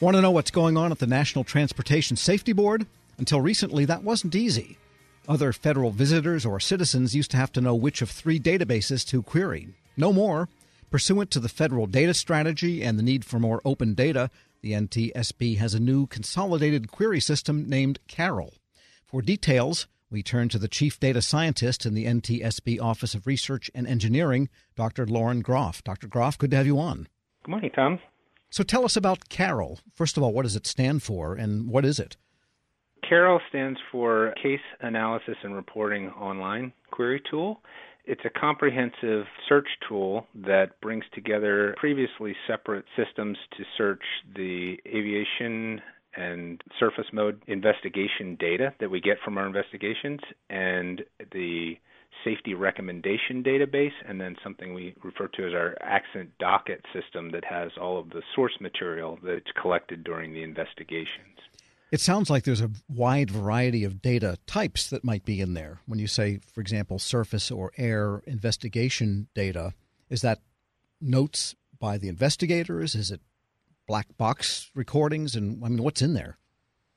Want to know what's going on at the National Transportation Safety Board? Until recently, that wasn't easy. Other federal visitors or citizens used to have to know which of three databases to query. No more. Pursuant to the federal data strategy and the need for more open data, the NTSB has a new consolidated query system named Carol. For details, we turn to the chief data scientist in the NTSB Office of Research and Engineering, Dr. Lauren Groff. Dr. Groff, good to have you on. Good morning, Tom. So tell us about Carol. First of all, what does it stand for and what is it? CAROL stands for Case Analysis and Reporting Online Query Tool. It's a comprehensive search tool that brings together previously separate systems to search the aviation and surface mode investigation data that we get from our investigations and the safety recommendation database, and then something we refer to as our accident docket system that has all of the source material that's collected during the investigations. It sounds like there's a wide variety of data types that might be in there. When you say, for example, surface or air investigation data, is that notes by the investigators? Is it black box recordings? And I mean, what's in there?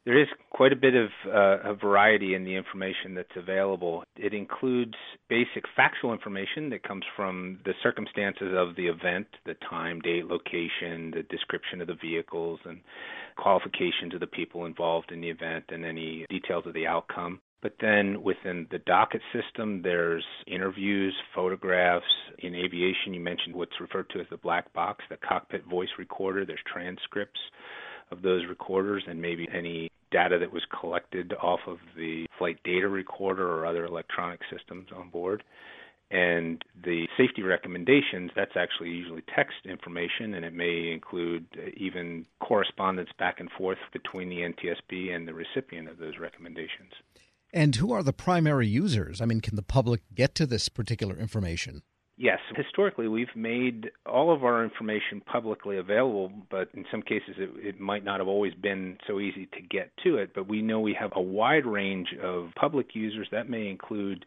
There is quite a bit of uh, a variety in the information that's available. It includes basic factual information that comes from the circumstances of the event, the time, date, location, the description of the vehicles, and qualifications of the people involved in the event, and any details of the outcome. But then within the docket system, there's interviews, photographs. In aviation, you mentioned what's referred to as the black box, the cockpit voice recorder. There's transcripts of those recorders and maybe any data that was collected off of the flight data recorder or other electronic systems on board. And the safety recommendations, that's actually usually text information, and it may include even correspondence back and forth between the NTSB and the recipient of those recommendations. And who are the primary users? I mean, can the public get to this particular information? Yes, historically we've made all of our information publicly available, but in some cases it, it, might not have always been so easy to get to it. But we know we have a wide range of public users that may include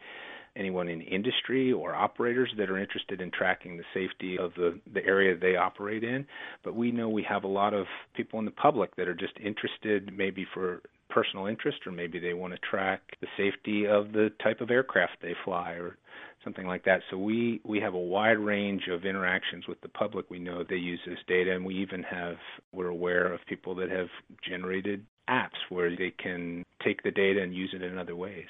anyone in industry or operators that are interested in tracking the safety of the, the area they operate in. But we know we have a lot of people in the public that are just interested maybe for personal interest or maybe they want to track the safety of the type of aircraft they fly or something like that. So we we have a wide range of interactions with the public. We know they use this data, and we even have we're aware of people that have generated apps where they can take the data and use it in other ways.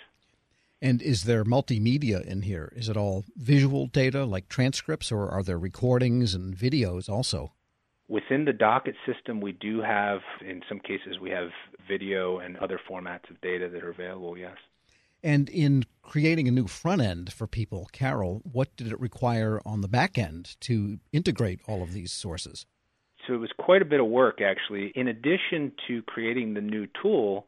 And is there multimedia in here? Is it all visual data like transcripts, or are there recordings and videos also? Within the docket system, we do have, in some cases, we have video and other formats of data that are available, yes. And in creating a new front end for people, Carol, what did it require on the back end to integrate all of these sources? So it was quite a bit of work, actually. In addition to creating the new tool,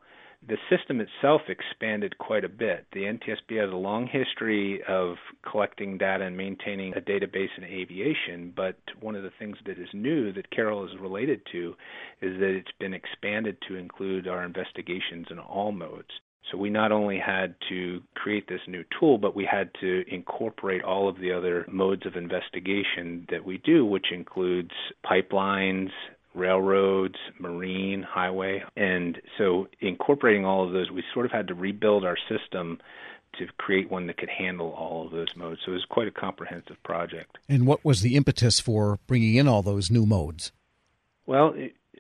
the system itself expanded quite a bit. The NTSB has a long history of collecting data and maintaining a database in aviation, but one of the things that is new that Carol is related to is that it's been expanded to include our investigations in all modes. So we not only had to create this new tool, but we had to incorporate all of the other modes of investigation that we do, which includes pipelines, railroads, marine, highway. And so incorporating all of those, we sort of had to rebuild our system to create one that could handle all of those modes. So it was quite a comprehensive project. And what was the impetus for bringing in all those new modes? Well,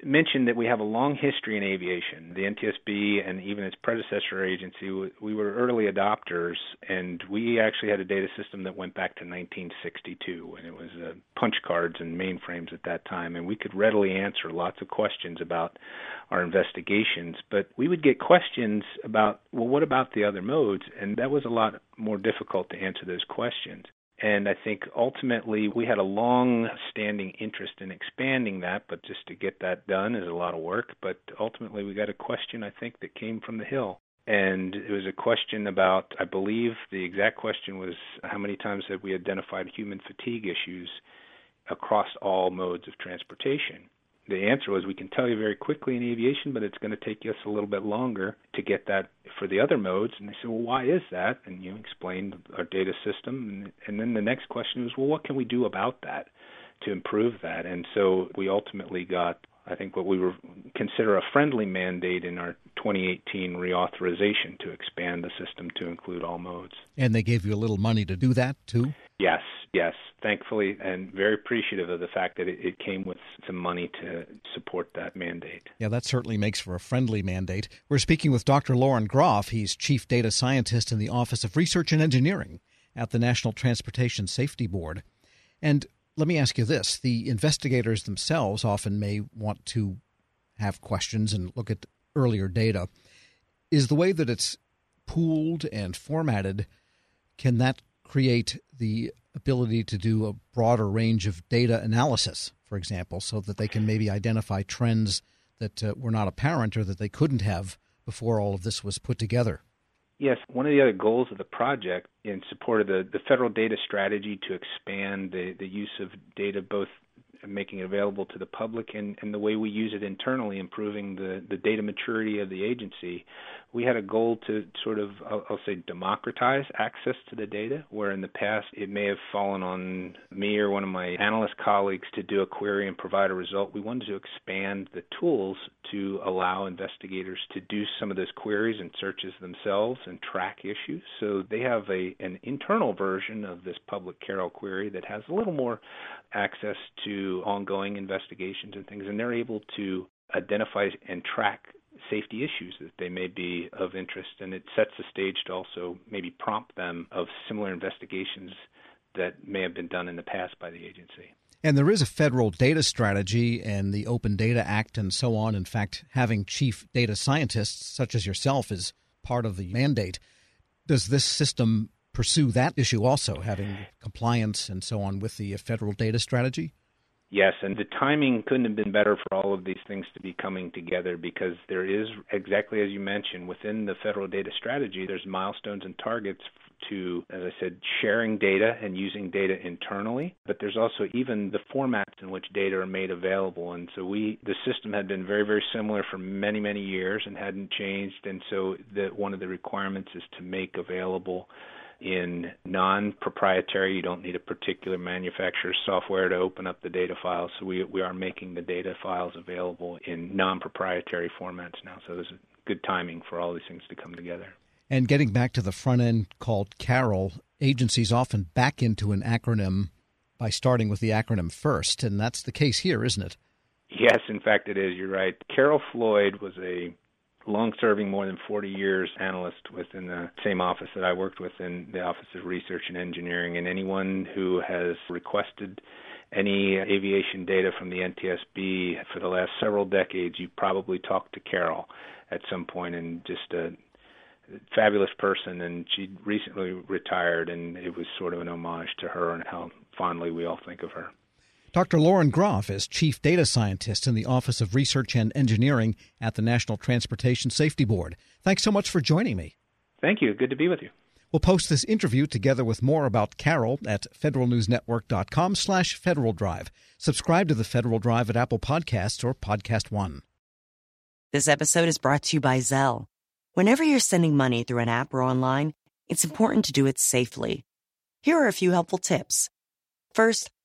mentioned that we have a long history in aviation. The NTSB and even its predecessor agency, we were early adopters, and we actually had a data system that went back to 1962, and it was uh, punch cards and mainframes at that time, and we could readily answer lots of questions about our investigations. But we would get questions about, well, what about the other modes? And that was a lot more difficult to answer those questions. And I think ultimately we had a long standing interest in expanding that, but just to get that done is a lot of work. But ultimately we got a question, I think, that came from the Hill. And it was a question about, I believe the exact question was how many times have we identified human fatigue issues across all modes of transportation? The answer was we can tell you very quickly in aviation, but it's going to take us a little bit longer to get that for the other modes. And they said, well, why is that? And you explained our data system. And, and then the next question was, well, what can we do about that to improve that? And so we ultimately got I think what we were consider a friendly mandate in our 2018 reauthorization to expand the system to include all modes. And they gave you a little money to do that too? Yes, yes. Thankfully, and very appreciative of the fact that it, it, came with some money to support that mandate. Yeah, that certainly makes for a friendly mandate. We're speaking with Dr. Lauren Groff. He's Chief Data Scientist in the Office of Research and Engineering at the National Transportation Safety Board. And let me ask you this the investigators themselves often may want to have questions and look at earlier data. Is the way that it's pooled and formatted, can that create the ability to do a broader range of data analysis, for example, so that they can maybe identify trends that uh, were not apparent or that they couldn't have before all of this was put together? Yes, one of the other goals of the project in support of the, the federal data strategy to expand the, the use of data both making it available to the public and, and the way we use it internally, improving the, the data maturity of the agency. We had a goal to sort of, I'll, I'll say, democratize access to the data, where in the past it may have fallen on me or one of my analyst colleagues to do a query and provide a result. We wanted to expand the tools to allow investigators to do some of those queries and searches themselves and track issues. So they have a an internal version of this public Carol query that has a little more access to ongoing investigations and things, and they're able to identify and track safety issues that they may be of interest, and it sets the stage to also maybe prompt them of similar investigations that may have been done in the past by the agency. And there is a federal data strategy and the Open Data Act and so on. In fact, having chief data scientists such as yourself is part of the mandate. Does this system pursue that issue also, having compliance and so on with the federal data strategy? Yes, and the timing couldn't have been better for all of these things to be coming together because there is, exactly as you mentioned, within the federal data strategy, there's milestones and targets to, as I said, sharing data and using data internally. But there's also even the formats in which data are made available. And so we, the system had been very, very similar for many, many years and hadn't changed. And so that one of the requirements is to make available in non proprietary. You don't need a particular manufacturer's software to open up the data files. So we, we are making the data files available in non proprietary formats now. So there's a good timing for all these things to come together. And getting back to the front end called Carol, agencies often back into an acronym by starting with the acronym first. And that's the case here, isn't it? Yes, in fact, it is. You're right. Carol Floyd was a long serving, more than 40 years analyst within the same office that I worked with in the Office of Research and Engineering. And anyone who has requested any aviation data from the NTSB for the last several decades, you probably talked to Carol at some point and just a fabulous person and she recently retired and it was sort of an homage to her and how fondly we all think of her. Dr. Lauren Groff is Chief Data Scientist in the Office of Research and Engineering at the National Transportation Safety Board. Thanks so much for joining me. Thank you. Good to be with you. We'll post this interview together with more about Carol at federalnewsnetwork.com slash Federal Drive. Subscribe to the Federal Drive at Apple Podcasts or Podcast One. This episode is brought to you by Zelle. Whenever you're sending money through an app or online, it's important to do it safely. Here are a few helpful tips. First,